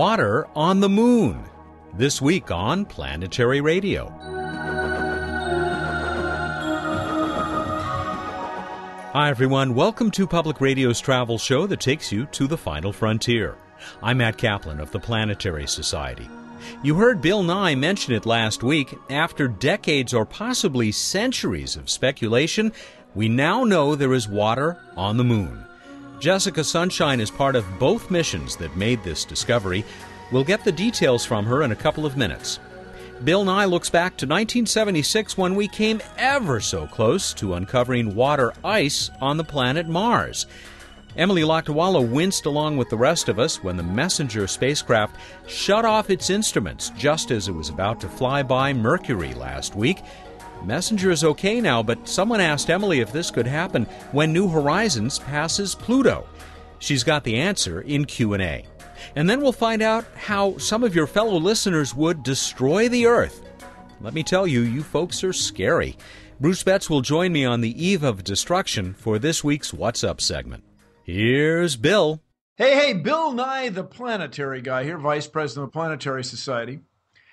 Water on the Moon. This week on Planetary Radio. Hi, everyone. Welcome to Public Radio's travel show that takes you to the final frontier. I'm Matt Kaplan of the Planetary Society. You heard Bill Nye mention it last week. After decades or possibly centuries of speculation, we now know there is water on the moon. Jessica Sunshine is part of both missions that made this discovery. We'll get the details from her in a couple of minutes. Bill Nye looks back to 1976 when we came ever so close to uncovering water ice on the planet Mars. Emily Lakdawalla winced along with the rest of us when the Messenger spacecraft shut off its instruments just as it was about to fly by Mercury last week. Messenger is okay now, but someone asked Emily if this could happen when New Horizons passes Pluto. She's got the answer in Q&A. And then we'll find out how some of your fellow listeners would destroy the Earth. Let me tell you, you folks are scary. Bruce Betts will join me on the eve of destruction for this week's What's Up segment. Here's Bill. Hey, hey, Bill Nye, the planetary guy here, Vice President of the Planetary Society.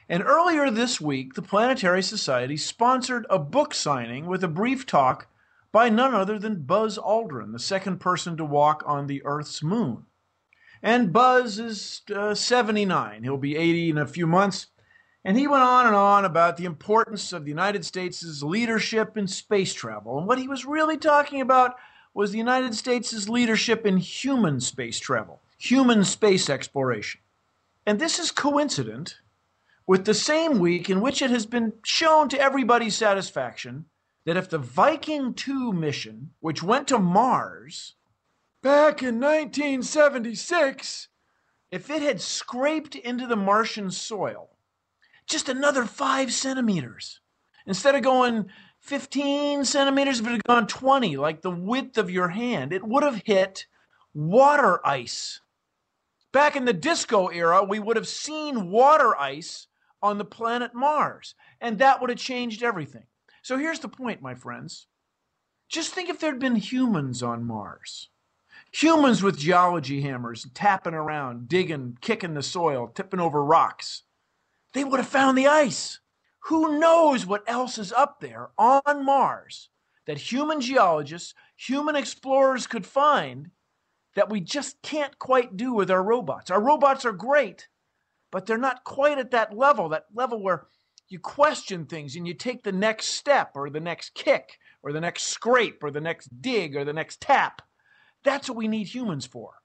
And earlier this week, the Planetary Society sponsored a book signing with a brief talk by none other than Buzz Aldrin, the second person to walk on the Earth's moon. And Buzz is uh, 79. He'll be 80 in a few months. And he went on and on about the importance of the United States' leadership in space travel. And what he was really talking about was the United States' leadership in human space travel, human space exploration. And this is coincident with the same week in which it has been shown to everybody's satisfaction that if the Viking 2 mission, which went to Mars back in 1976, if it had scraped into the Martian soil just another five centimeters, instead of going 15 centimeters, if it had gone 20, like the width of your hand, it would have hit water ice. Back in the disco era, we would have seen water ice on the planet Mars, and that would have changed everything. So here's the point, my friends. Just think if there'd been humans on Mars. Humans with geology hammers, tapping around, digging, kicking the soil, tipping over rocks. They would have found the ice. Who knows what else is up there on Mars that human geologists, human explorers could find that we just can't quite do with our robots? Our robots are great, but they're not quite at that level, that level where you question things and you take the next step or the next kick or the next scrape or the next dig or the next tap. That's what we need humans for.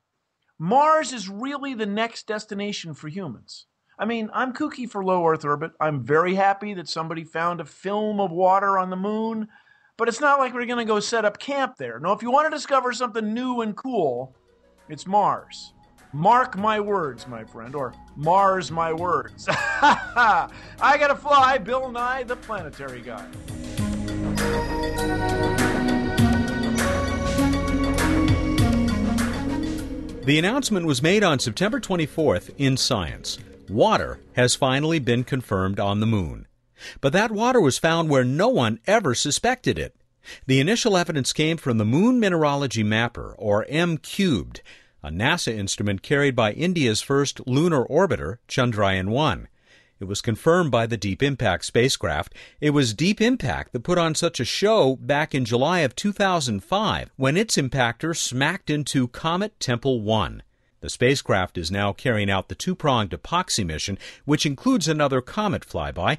Mars is really the next destination for humans. I mean, I'm kooky for low Earth orbit. I'm very happy that somebody found a film of water on the moon, but it's not like we're going to go set up camp there. No, if you want to discover something new and cool, it's Mars. Mark my words, my friend, or Mars my words. I gotta fly, Bill Nye, the planetary guy. The announcement was made on September 24th in Science water has finally been confirmed on the moon. But that water was found where no one ever suspected it. The initial evidence came from the Moon Mineralogy Mapper, or M Cubed, a NASA instrument carried by India's first lunar orbiter, Chandrayaan 1. It was confirmed by the Deep Impact spacecraft. It was Deep Impact that put on such a show back in July of 2005 when its impactor smacked into Comet Tempel 1. The spacecraft is now carrying out the two pronged EPOXI mission, which includes another comet flyby.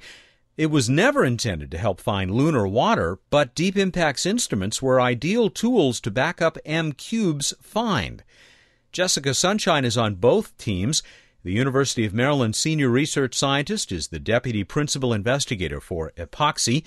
It was never intended to help find lunar water, but Deep Impact's instruments were ideal tools to back up M Cube's find. Jessica Sunshine is on both teams. The University of Maryland senior research scientist is the deputy principal investigator for EPOXI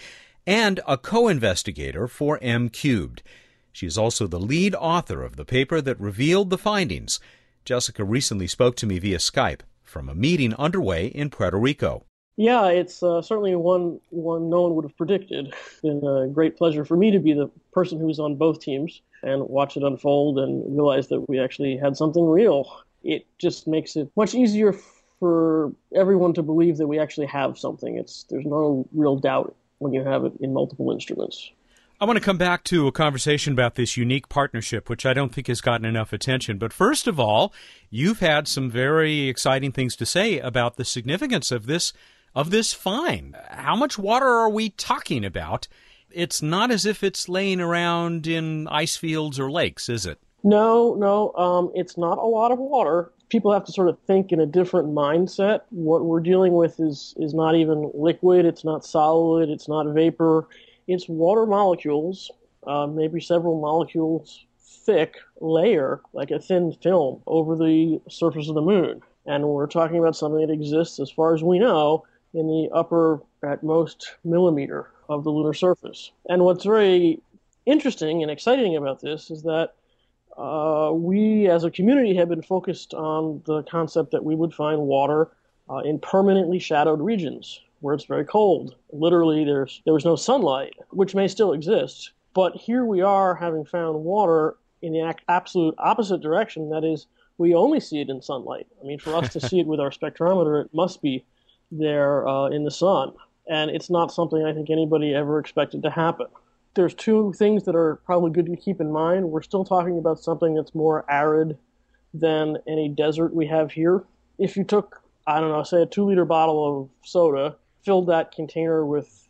and a co investigator for M Cubed. She is also the lead author of the paper that revealed the findings. Jessica recently spoke to me via Skype from a meeting underway in Puerto Rico. Yeah, it's uh, certainly one one no one would have predicted. It's been a great pleasure for me to be the person who's on both teams and watch it unfold and realize that we actually had something real. It just makes it much easier for everyone to believe that we actually have something. It's there's no real doubt when you have it in multiple instruments. I want to come back to a conversation about this unique partnership, which I don't think has gotten enough attention. But first of all, you've had some very exciting things to say about the significance of this of this find. How much water are we talking about? It's not as if it's laying around in ice fields or lakes, is it? No, no, um, it's not a lot of water. People have to sort of think in a different mindset. What we're dealing with is is not even liquid. It's not solid. It's not vapor it's water molecules, uh, maybe several molecules thick layer, like a thin film, over the surface of the moon. And we're talking about something that exists, as far as we know, in the upper, at most, millimeter of the lunar surface. And what's very interesting and exciting about this is that uh, we, as a community, have been focused on the concept that we would find water uh, in permanently shadowed regions where it's very cold. Literally, there's there was no sunlight, which may still exist. But here we are, having found water in the absolute opposite direction. That is, we only see it in sunlight. I mean, for us to see it with our spectrometer, it must be there uh, in the sun, and it's not something I think anybody ever expected to happen. There's two things that are probably good to keep in mind. We're still talking about something that's more arid than any desert we have here. If you took, I don't know, say a two liter bottle of soda filled that container with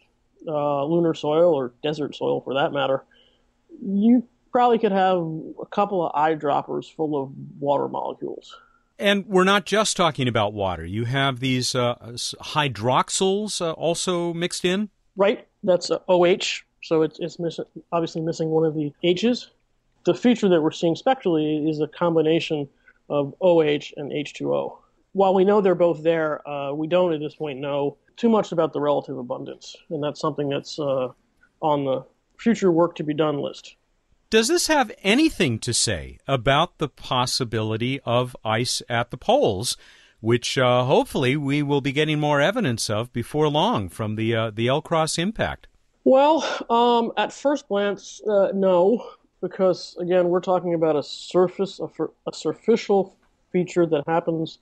uh, lunar soil or desert soil for that matter, you probably could have a couple of eyedroppers full of water molecules. And we're not just talking about water. You have these uh, hydroxyls uh, also mixed in? Right. That's OH. So it's, it's miss- obviously missing one of the H's. The feature that we're seeing spectrally is a combination of OH and H2O. While we know they're both there, uh, we don't at this point know too much about the relative abundance, and that's something that's uh, on the future work to be done list. Does this have anything to say about the possibility of ice at the poles, which uh, hopefully we will be getting more evidence of before long from the uh, the LCROSS impact? Well, um, at first glance, uh, no, because again, we're talking about a surface, a, a superficial feature that happens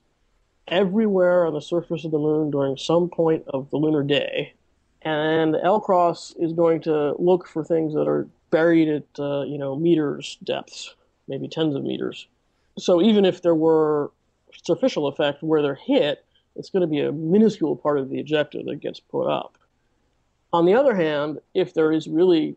everywhere on the surface of the moon during some point of the lunar day. And the LCROSS is going to look for things that are buried at, uh, you know, meters depths, maybe tens of meters. So even if there were superficial effect where they're hit, it's going to be a minuscule part of the objective that gets put up. On the other hand, if there is really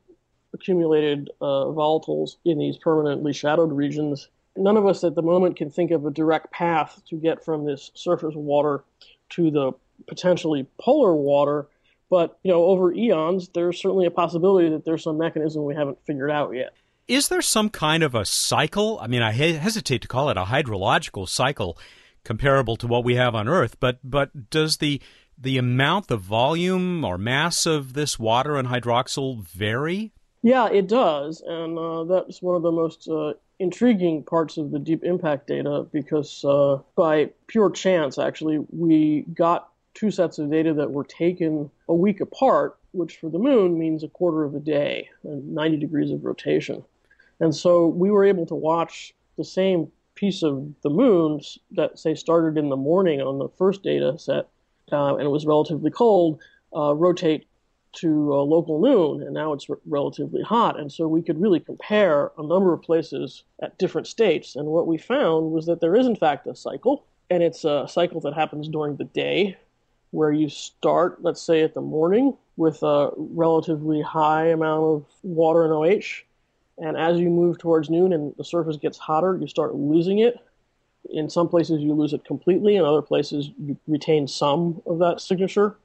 accumulated uh, volatiles in these permanently shadowed regions, none of us at the moment can think of a direct path to get from this surface water to the potentially polar water. But you know, over eons, there's certainly a possibility that there's some mechanism we haven't figured out yet. Is there some kind of a cycle? I mean, I hesitate to call it a hydrological cycle comparable to what we have on Earth, but but does the the amount, the volume or mass of this water and hydroxyl vary? Yeah, it does, and uh, that's one of the most uh, intriguing parts of the deep impact data because uh, by pure chance, actually, we got two sets of data that were taken a week apart, which for the moon means a quarter of a day and 90 degrees of rotation. And so we were able to watch the same piece of the moon that, say, started in the morning on the first data set uh, and it was relatively cold, uh, rotate to a local noon, and now it's relatively hot. And so we could really compare a number of places at different states. And what we found was that there is, in fact, a cycle, and it's a cycle that happens during the day, where you start, let's say, at the morning with a relatively high amount of water and OH. And as you move towards noon and the surface gets hotter, you start losing it. In some places, you lose it completely. In other places, you retain some of that signature.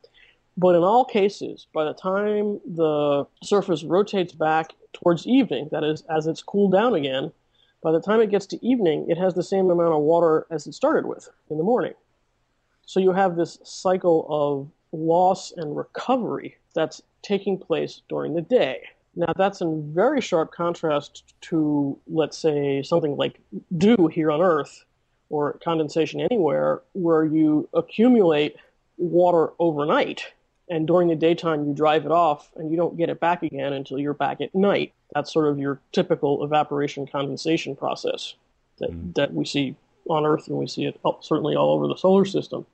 But in all cases, by the time the surface rotates back towards evening, that is, as it's cooled down again, by the time it gets to evening, it has the same amount of water as it started with in the morning. So you have this cycle of loss and recovery that's taking place during the day. Now, that's in very sharp contrast to, let's say, something like dew here on Earth or condensation anywhere, where you accumulate water overnight and during the daytime you drive it off and you don't get it back again until you're back at night. That's sort of your typical evaporation condensation process that, mm. that we see on Earth and we see it certainly all over the solar system.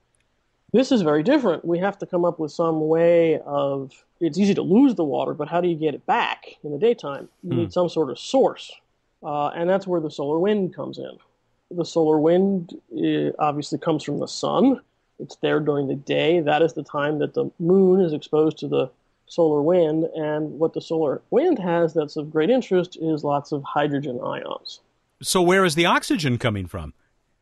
This is very different. We have to come up with some way of. It's easy to lose the water, but how do you get it back in the daytime? You need some sort of source, uh, and that's where the solar wind comes in. The solar wind uh, obviously comes from the sun. It's there during the day. That is the time that the moon is exposed to the solar wind. And what the solar wind has that's of great interest is lots of hydrogen ions. So, where is the oxygen coming from?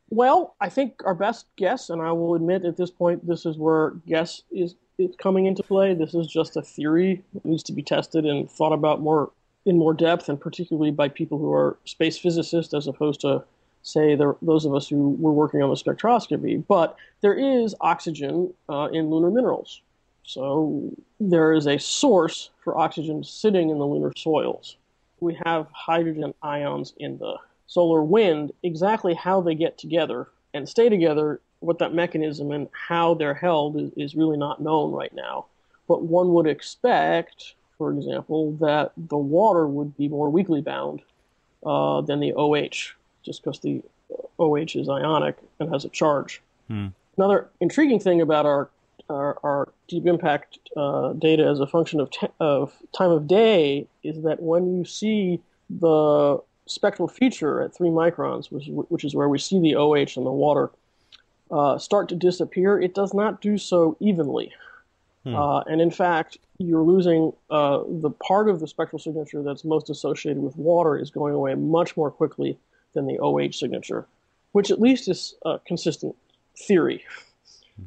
Well, I think our best guess, and I will admit at this point, this is where guess is, is coming into play. This is just a theory that needs to be tested and thought about more in more depth, and particularly by people who are space physicists as opposed to, say, the, those of us who were working on the spectroscopy. But there is oxygen uh, in lunar minerals. So there is a source for oxygen sitting in the lunar soils. We have hydrogen ions in the solar wind, exactly how they get together and stay together, what that mechanism and how they're held is, is really not known right now. But one would expect, for example, that the water would be more weakly bound uh, than the OH, just because the OH is ionic and has a charge. Hmm. Another intriguing thing about our our, our deep impact uh, data as a function of, of time of day is that when you see the spectral feature at three microns, which, which is where we see the OH in the water, uh, start to disappear, it does not do so evenly. Hmm. Uh, and in fact, you're losing uh, the part of the spectral signature that's most associated with water is going away much more quickly than the OH signature, which at least is a consistent theory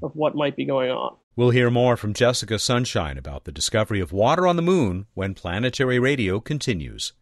of what might be going on. We'll hear more from Jessica Sunshine about the discovery of water on the moon when Planetary Radio continues.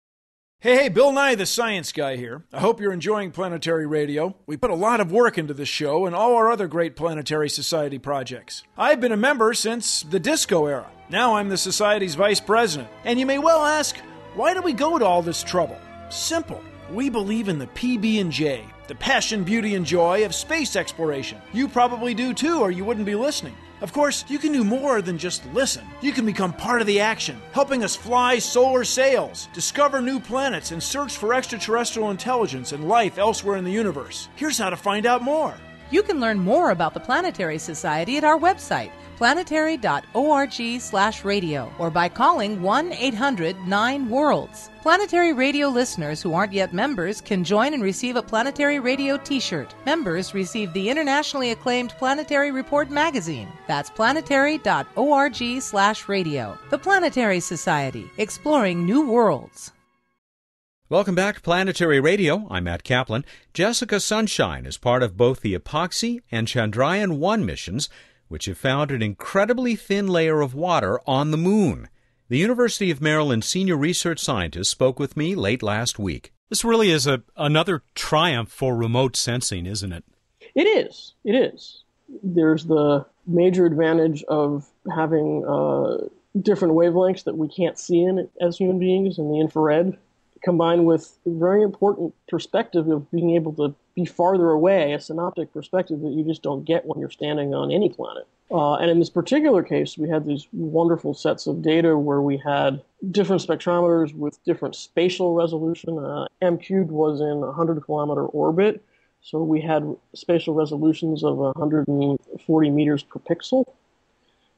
Hey, hey, Bill Nye, the science guy here. I hope you're enjoying Planetary Radio. We put a lot of work into this show and all our other great Planetary Society projects. I've been a member since the disco era. Now I'm the Society's vice president. And you may well ask, why do we go to all this trouble? Simple. We believe in the PB&J, the passion, beauty, and joy of space exploration. You probably do too, or you wouldn't be listening. Of course, you can do more than just listen. You can become part of the action, helping us fly solar sails, discover new planets, and search for extraterrestrial intelligence and life elsewhere in the universe. Here's how to find out more. You can learn more about the Planetary Society at our website, planetary.org slash radio, or by calling 1 800 9 Worlds. Planetary Radio listeners who aren't yet members can join and receive a Planetary Radio t shirt. Members receive the internationally acclaimed Planetary Report magazine. That's planetary.org slash radio. The Planetary Society, exploring new worlds. Welcome back to Planetary Radio. I'm Matt Kaplan. Jessica Sunshine is part of both the EPOXI and Chandrayaan 1 missions which have found an incredibly thin layer of water on the moon. The University of Maryland senior research scientist spoke with me late last week. This really is a, another triumph for remote sensing, isn't it? It is. It is. There's the major advantage of having uh, different wavelengths that we can't see in as human beings in the infrared, combined with very important perspective of being able to be farther away, a synoptic perspective that you just don't get when you're standing on any planet. Uh, and in this particular case, we had these wonderful sets of data where we had different spectrometers with different spatial resolution. Uh, M cubed was in a 100 kilometer orbit, so we had spatial resolutions of 140 meters per pixel.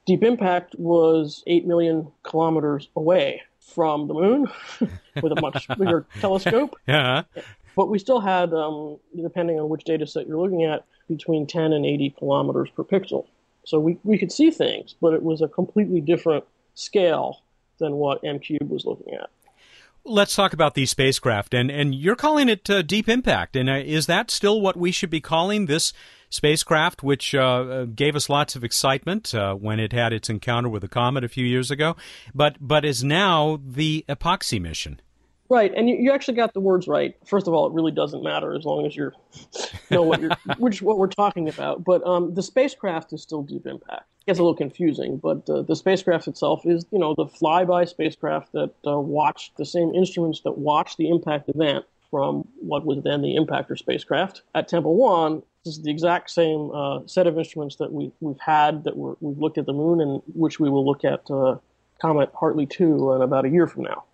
Deep Impact was 8 million kilometers away from the moon with a much bigger telescope. Yeah. But we still had, um, depending on which data set you're looking at, between 10 and 80 kilometers per pixel. So we, we could see things, but it was a completely different scale than what M Cube was looking at. Let's talk about these spacecraft, and, and you're calling it uh, Deep Impact, and uh, is that still what we should be calling this spacecraft, which uh, uh gave us lots of excitement uh, when it had its encounter with a comet a few years ago, but but is now the EPOXI mission? Right, and you, you, actually got the words right. First of all, it really doesn't matter as long as you know what you're, which what we're talking about. But um, the spacecraft is still Deep Impact. It gets a little confusing, but uh, the spacecraft itself is, you know, the flyby spacecraft that uh, watched the same instruments that watched the impact event from what was then the Impactor spacecraft at Tempel One. This is the exact same uh, set of instruments that we, we've had that we have looked at the moon and which we will look at uh, Comet Hartley 2 in about a year from now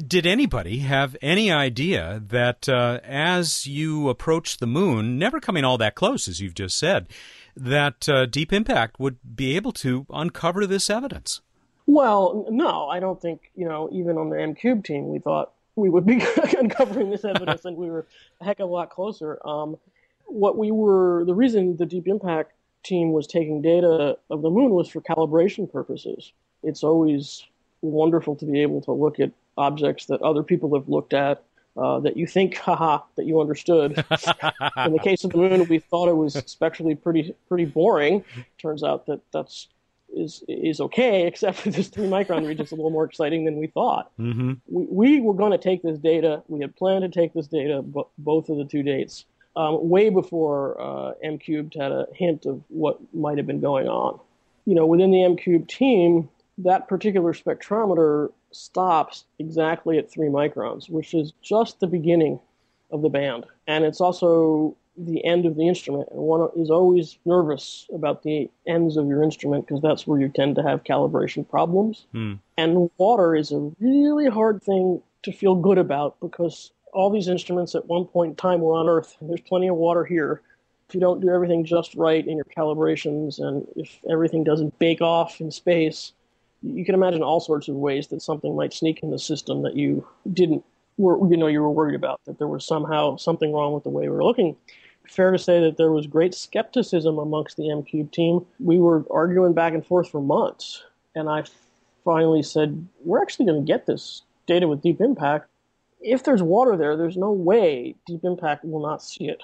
did anybody have any idea that uh, as you approach the moon, never coming all that close, as you've just said, that uh, Deep Impact would be able to uncover this evidence. Well, no, I don't think, you know, even on the M Cube team, we thought we would be uncovering this evidence and we were a heck of a lot closer. Um, what we were, the reason the Deep Impact team was taking data of the moon was for calibration purposes. It's always wonderful to be able to look at objects that other people have looked at uh, that you think, haha, that you understood. In the case of the moon, we thought it was spectrally pretty pretty boring. Turns out that that's is is okay, except for this three micron region is a little more exciting than we thought. Mm-hmm. We, we were going to take this data. We had planned to take this data, but both of the two dates, um, way before uh, M cubed had a hint of what might have been going on. You know, within the M cube team, that particular spectrometer stops exactly at three microns, which is just the beginning of the band, and it's also the end of the instrument. And one is always nervous about the ends of your instrument because that's where you tend to have calibration problems. Hmm. And water is a really hard thing to feel good about because all these instruments at one point in time were on Earth, there's plenty of water here. If you don't do everything just right in your calibrations, and if everything doesn't bake off in space, you can imagine all sorts of ways that something might sneak in the system that you didn't were you know you were worried about that there was somehow something wrong with the way we were looking fair to say that there was great skepticism amongst the M Cube team. We were arguing back and forth for months, and I finally said, "We're actually going to get this data with Deep Impact. If there's water there, there's no way Deep Impact will not see it.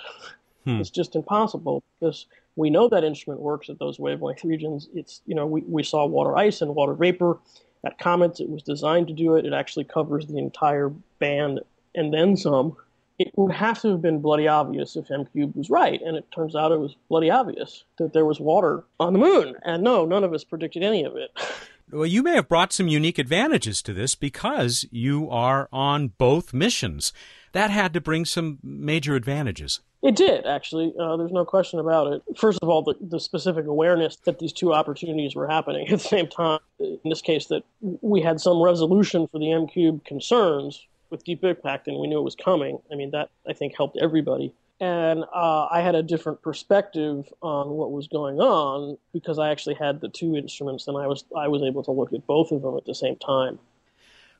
Hmm. It's just impossible because we know that instrument works at those wavelength regions. It's you know we, we saw water ice and water vapor at comets. It was designed to do it. It actually covers the entire band and then some." it would have to have been bloody obvious if M cubed was right, and it turns out it was bloody obvious that there was water on the moon. And no, none of us predicted any of it. Well, you may have brought some unique advantages to this because you are on both missions. That had to bring some major advantages. It did, actually. Uh, there's no question about it. First of all, the, the specific awareness that these two opportunities were happening at the same time. In this case, that we had some resolution for the M cube concerns with Deep Impact, and we knew it was coming. I mean, that I think helped everybody. And uh, I had a different perspective on what was going on because I actually had the two instruments, and I was I was able to look at both of them at the same time.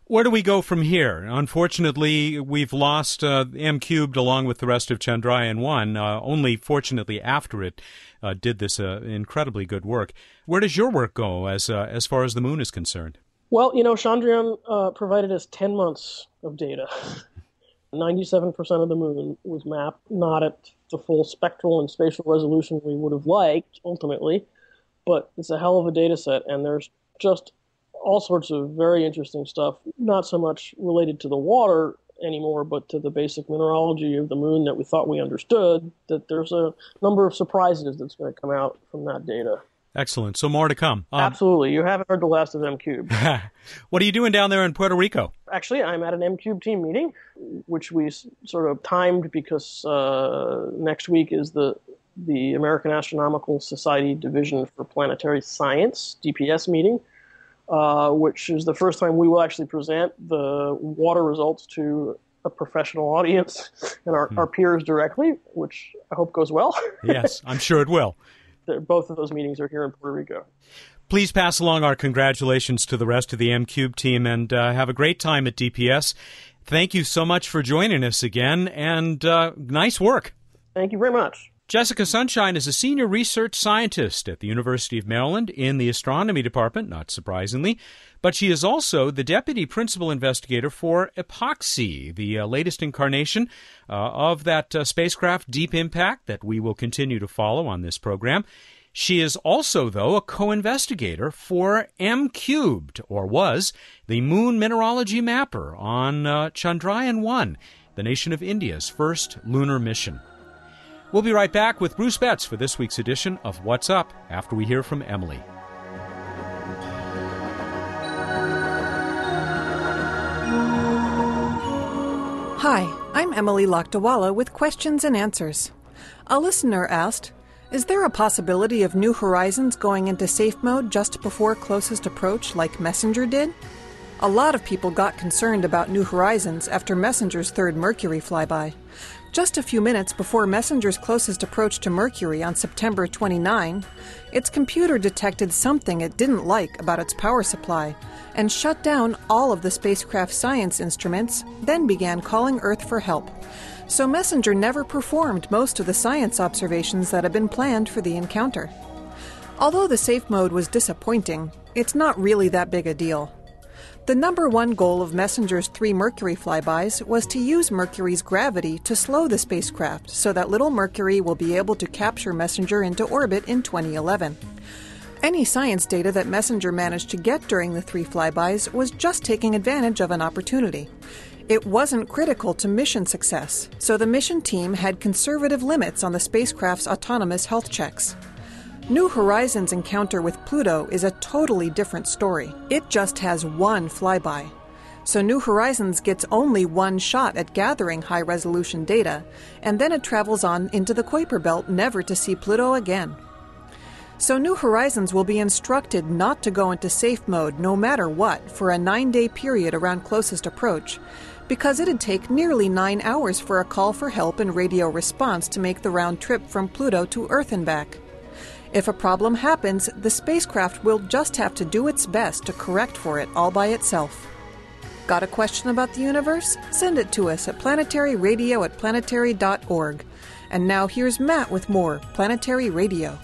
Where do we go from here? Unfortunately, we've lost uh, M cubed along with the rest of Chandrayaan one. Uh, only fortunately after it uh, did this uh, incredibly good work. Where does your work go as uh, as far as the moon is concerned? Well, you know, Chandrayaan uh, provided us 10 months of data. 97% of the moon was mapped, not at the full spectral and spatial resolution we would have liked ultimately, but it's a hell of a data set, and there's just all sorts of very interesting stuff, not so much related to the water anymore, but to the basic mineralogy of the moon that we thought we understood, that there's a number of surprises that's going to come out from that data. Excellent. So more to come. Um, Absolutely. You haven't heard the last of M Cube. what are you doing down there in Puerto Rico? Actually, I'm at an M Cube team meeting, which we sort of timed because uh, next week is the the American Astronomical Society Division for Planetary Science (DPS) meeting, uh, which is the first time we will actually present the water results to a professional audience and our, hmm. our peers directly, which I hope goes well. yes, I'm sure it will both of those meetings are here in Puerto Rico. Please pass along our congratulations to the rest of the M Cube team and uh, have a great time at DPS. Thank you so much for joining us again, and uh, nice work. Thank you very much. Jessica Sunshine is a senior research scientist at the University of Maryland in the astronomy department, not surprisingly, but she is also the deputy principal investigator for EPOXI, the uh, latest incarnation uh, of that uh, spacecraft Deep Impact that we will continue to follow on this program. She is also, though, a co investigator for M Cubed, or was, the Moon Mineralogy Mapper on uh, Chandrayaan 1, the nation of India's first lunar mission. We'll be right back with Bruce Betts for this week's edition of What's Up after we hear from Emily. Hi, I'm Emily Lakdawalla with questions and answers. A listener asked, Is there a possibility of New Horizons going into safe mode just before closest approach like Messenger did? A lot of people got concerned about New Horizons after Messenger's third Mercury flyby. Just a few minutes before Messenger's closest approach to Mercury on September 29, its computer detected something it didn't like about its power supply and shut down all of the spacecraft's science instruments, then began calling Earth for help. So Messenger never performed most of the science observations that had been planned for the encounter. Although the safe mode was disappointing, it's not really that big a deal. The number one goal of Messenger's three Mercury flybys was to use Mercury's gravity to slow the spacecraft so that little Mercury will be able to capture Messenger into orbit in 2011. Any science data that Messenger managed to get during the three flybys was just taking advantage of an opportunity. It wasn't critical to mission success, so the mission team had conservative limits on the spacecraft's autonomous health checks. New Horizons' encounter with Pluto is a totally different story. It just has one flyby. So New Horizons gets only one shot at gathering high resolution data, and then it travels on into the Kuiper Belt never to see Pluto again. So New Horizons will be instructed not to go into safe mode no matter what for a nine day period around closest approach, because it'd take nearly nine hours for a call for help and radio response to make the round trip from Pluto to Earth and back. If a problem happens, the spacecraft will just have to do its best to correct for it all by itself. Got a question about the universe? Send it to us at planetaryradio at planetary.org. And now here's Matt with more Planetary Radio.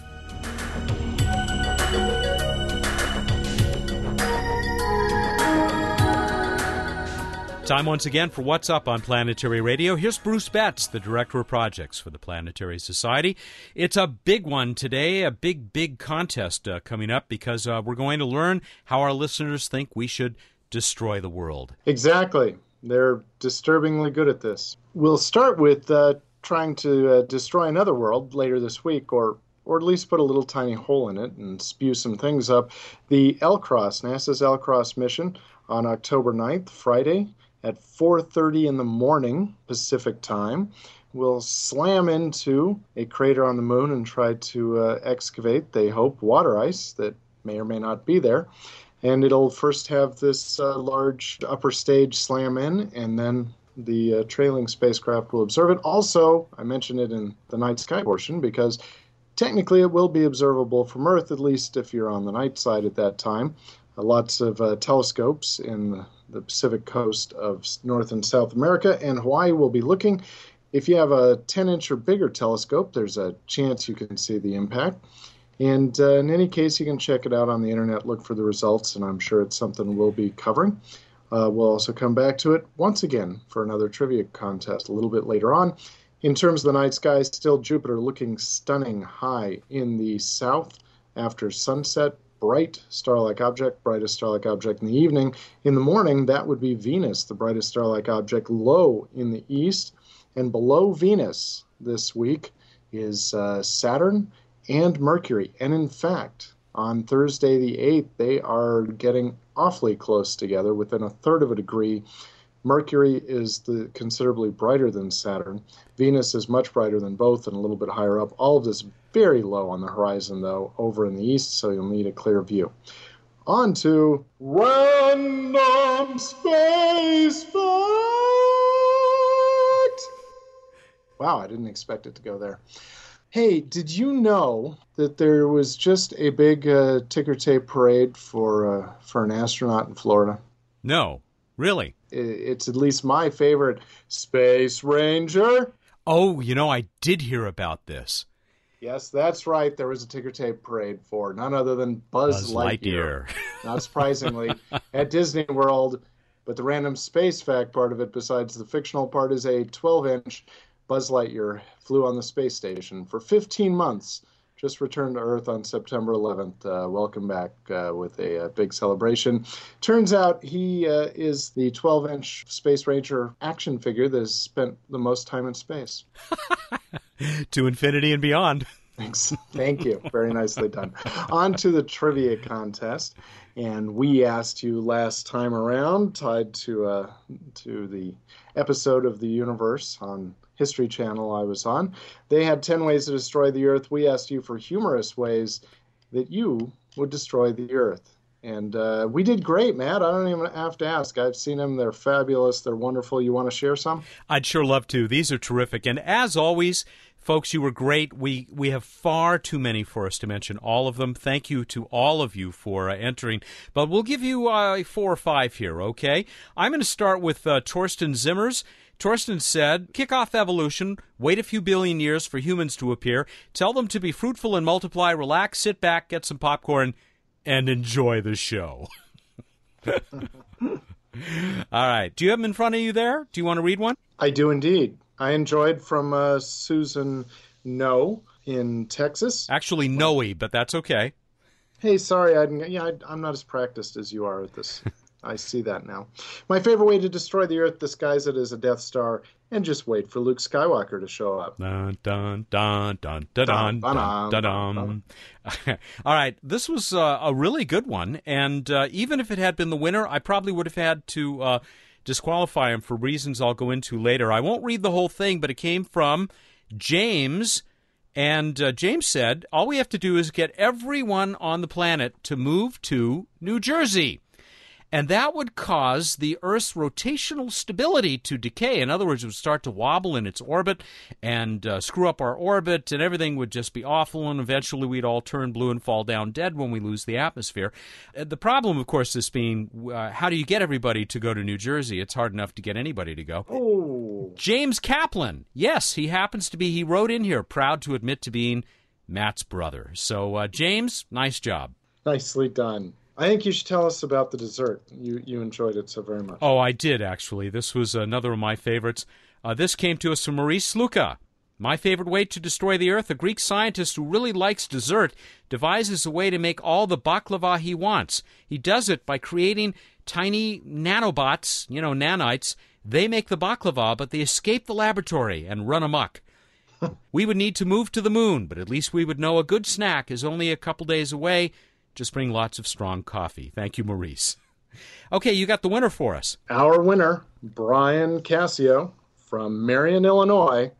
Time once again for What's Up on Planetary Radio. Here's Bruce Betts, the Director of Projects for the Planetary Society. It's a big one today, a big, big contest uh, coming up because uh, we're going to learn how our listeners think we should destroy the world. Exactly. They're disturbingly good at this. We'll start with uh, trying to uh, destroy another world later this week, or or at least put a little tiny hole in it and spew some things up. The LCROSS, NASA's LCROSS mission on October 9th, Friday, at 4:30 in the morning Pacific time. We'll slam into a crater on the moon and try to uh, excavate, they hope, water ice that may or may not be there. And it'll first have this uh, large upper stage slam in, and then the uh, trailing spacecraft will observe it. Also, I mentioned it in the night sky portion because technically it will be observable from Earth, at least if you're on the night side at that time. Uh, lots of uh, telescopes in the the Pacific coast of North and South America, and Hawaii will be looking. If you have a 10 inch or bigger telescope, there's a chance you can see the impact. And uh, in any case, you can check it out on the internet, look for the results, and I'm sure it's something we'll be covering. Uh, we'll also come back to it once again for another trivia contest a little bit later on. In terms of the night sky, still Jupiter looking stunning high in the south after sunset bright star-like object, brightest star-like object in the evening. In the morning, that would be Venus, the brightest star-like object, low in the east. And below Venus this week is uh, Saturn and Mercury. And in fact, on Thursday the 8th, they are getting awfully close together, within a third of a degree. Mercury is the, considerably brighter than Saturn. Venus is much brighter than both and a little bit higher up. All of this very low on the horizon, though, over in the east, so you'll need a clear view. On to Random Space Fact! Wow, I didn't expect it to go there. Hey, did you know that there was just a big uh, ticker tape parade for uh, for an astronaut in Florida? No, really it's at least my favorite Space Ranger. Oh, you know, I did hear about this. Yes, that's right. There was a ticker tape parade for none other than Buzz, Buzz Lightyear. Lightyear. Not surprisingly, at Disney World. But the random space fact part of it, besides the fictional part, is a 12 inch Buzz Lightyear flew on the space station for 15 months just returned to Earth on September 11th. Uh, welcome back uh, with a, a, uh, big celebration. Turns out he uh, is the 12 inch Space Ranger action figure that has spent the most time in space. to infinity and beyond. Thanks. Thank you. Very nicely done. On to the trivia contest. And we asked you last time around, tied to uh, to the episode of the universe on History Channel I was on. They had 10 ways to destroy the Earth. We asked you for humorous ways that you would destroy the Earth. And uh, we did great, Matt. I don't even have to ask. I've seen them. They're fabulous. They're wonderful. You want to share some? I'd sure love to. These are terrific. And as always, folks, you were great. We we have far too many for us to mention all of them. Thank you to all of you for uh, entering. But we'll give you uh, four or five here, okay? I'm going to start with uh, Torsten Zimmers. Torsten said, kick off evolution, wait a few billion years for humans to appear, tell them to be fruitful and multiply, relax, sit back, get some popcorn, and enjoy the show. All right. Do you have them in front of you there? Do you want to read one? I do indeed. I enjoyed from uh, Susan No in Texas. Actually, Noe, but that's okay. Hey, sorry, I didn't, yeah, I, I'm not as practiced as you are at this. I see that now. My favorite way to destroy the Earth: disguise it as a Death Star and just wait for Luke Skywalker to show up. Dun dun dun dun dun dun dun dun. dun. All right, this was uh, a really good one, and uh, even if it had been the winner, I probably would have had to uh, disqualify him for reasons I'll go into later. I won't read the whole thing, but it came from James. And uh, James said, all we have to do is get everyone on the planet to move to New Jersey and that would cause the Earth's rotational stability to decay. In other words, it would start to wobble in its orbit and uh, screw up our orbit, and everything would just be awful, and eventually we'd all turn blue and fall down dead when we lose the atmosphere. Uh, the problem, of course, is being uh, how do you get everybody to go to New Jersey? It's hard enough to get anybody to go. Oh. James Kaplan. Yes, he happens to be, he wrote in here, proud to admit to being Matt's brother. So, uh, James, nice job. Nicely done. I think you should tell us about the dessert. You you enjoyed it so very much. Oh, I did actually. This was another of my favorites. Uh, this came to us from Maurice Luca. My favorite way to destroy the Earth: a Greek scientist who really likes dessert devises a way to make all the baklava he wants. He does it by creating tiny nanobots, you know, nanites. They make the baklava, but they escape the laboratory and run amok. we would need to move to the moon, but at least we would know a good snack is only a couple days away. Just bring lots of strong coffee. Thank you, Maurice. Okay, you got the winner for us. Our winner, Brian Cassio from Marion, Illinois.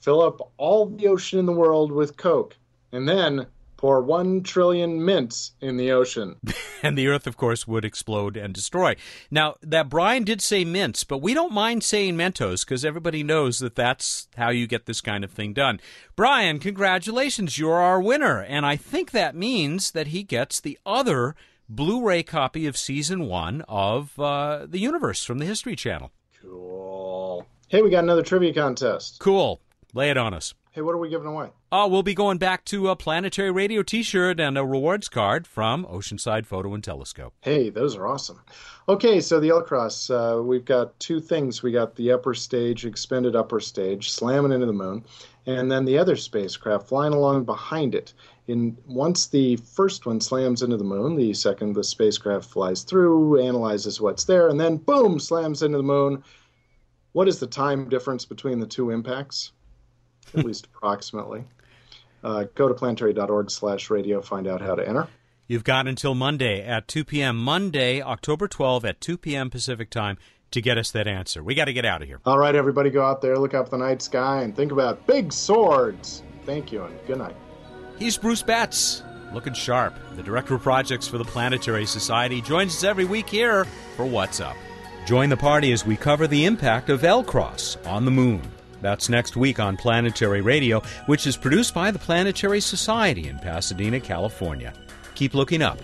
Fill up all the ocean in the world with Coke, and then pour one trillion mints in the ocean. and the Earth, of course, would explode and destroy. Now, that Brian did say mints, but we don't mind saying Mentos because everybody knows that that's how you get this kind of thing done. Brian, congratulations. You're our winner. And I think that means that he gets the other Blu ray copy of season one of uh, The Universe from the History Channel. Cool. Hey, we got another trivia contest. Cool. Lay it on us. Hey, what are we giving away? Oh, we'll be going back to a planetary radio T-shirt and a rewards card from Oceanside Photo and Telescope. Hey, those are awesome. Okay, so the L-Cross, uh, we've got two things. We got the upper stage, expended upper stage, slamming into the moon, and then the other spacecraft flying along behind it. In once the first one slams into the moon, the second the spacecraft flies through, analyzes what's there, and then boom, slams into the moon. What is the time difference between the two impacts? At least approximately. Uh, go to planetary.org slash radio, find out how to enter. You've got until Monday at 2 p.m. Monday, October 12 at 2 p.m. Pacific time to get us that answer. We got to get out of here. All right, everybody, go out there, look up the night sky, and think about big swords. Thank you, and good night. He's Bruce Betts, looking sharp. The director of projects for the Planetary Society joins us every week here for What's Up. Join the party as we cover the impact of L Cross on the moon. That's next week on Planetary Radio, which is produced by the Planetary Society in Pasadena, California. Keep looking up.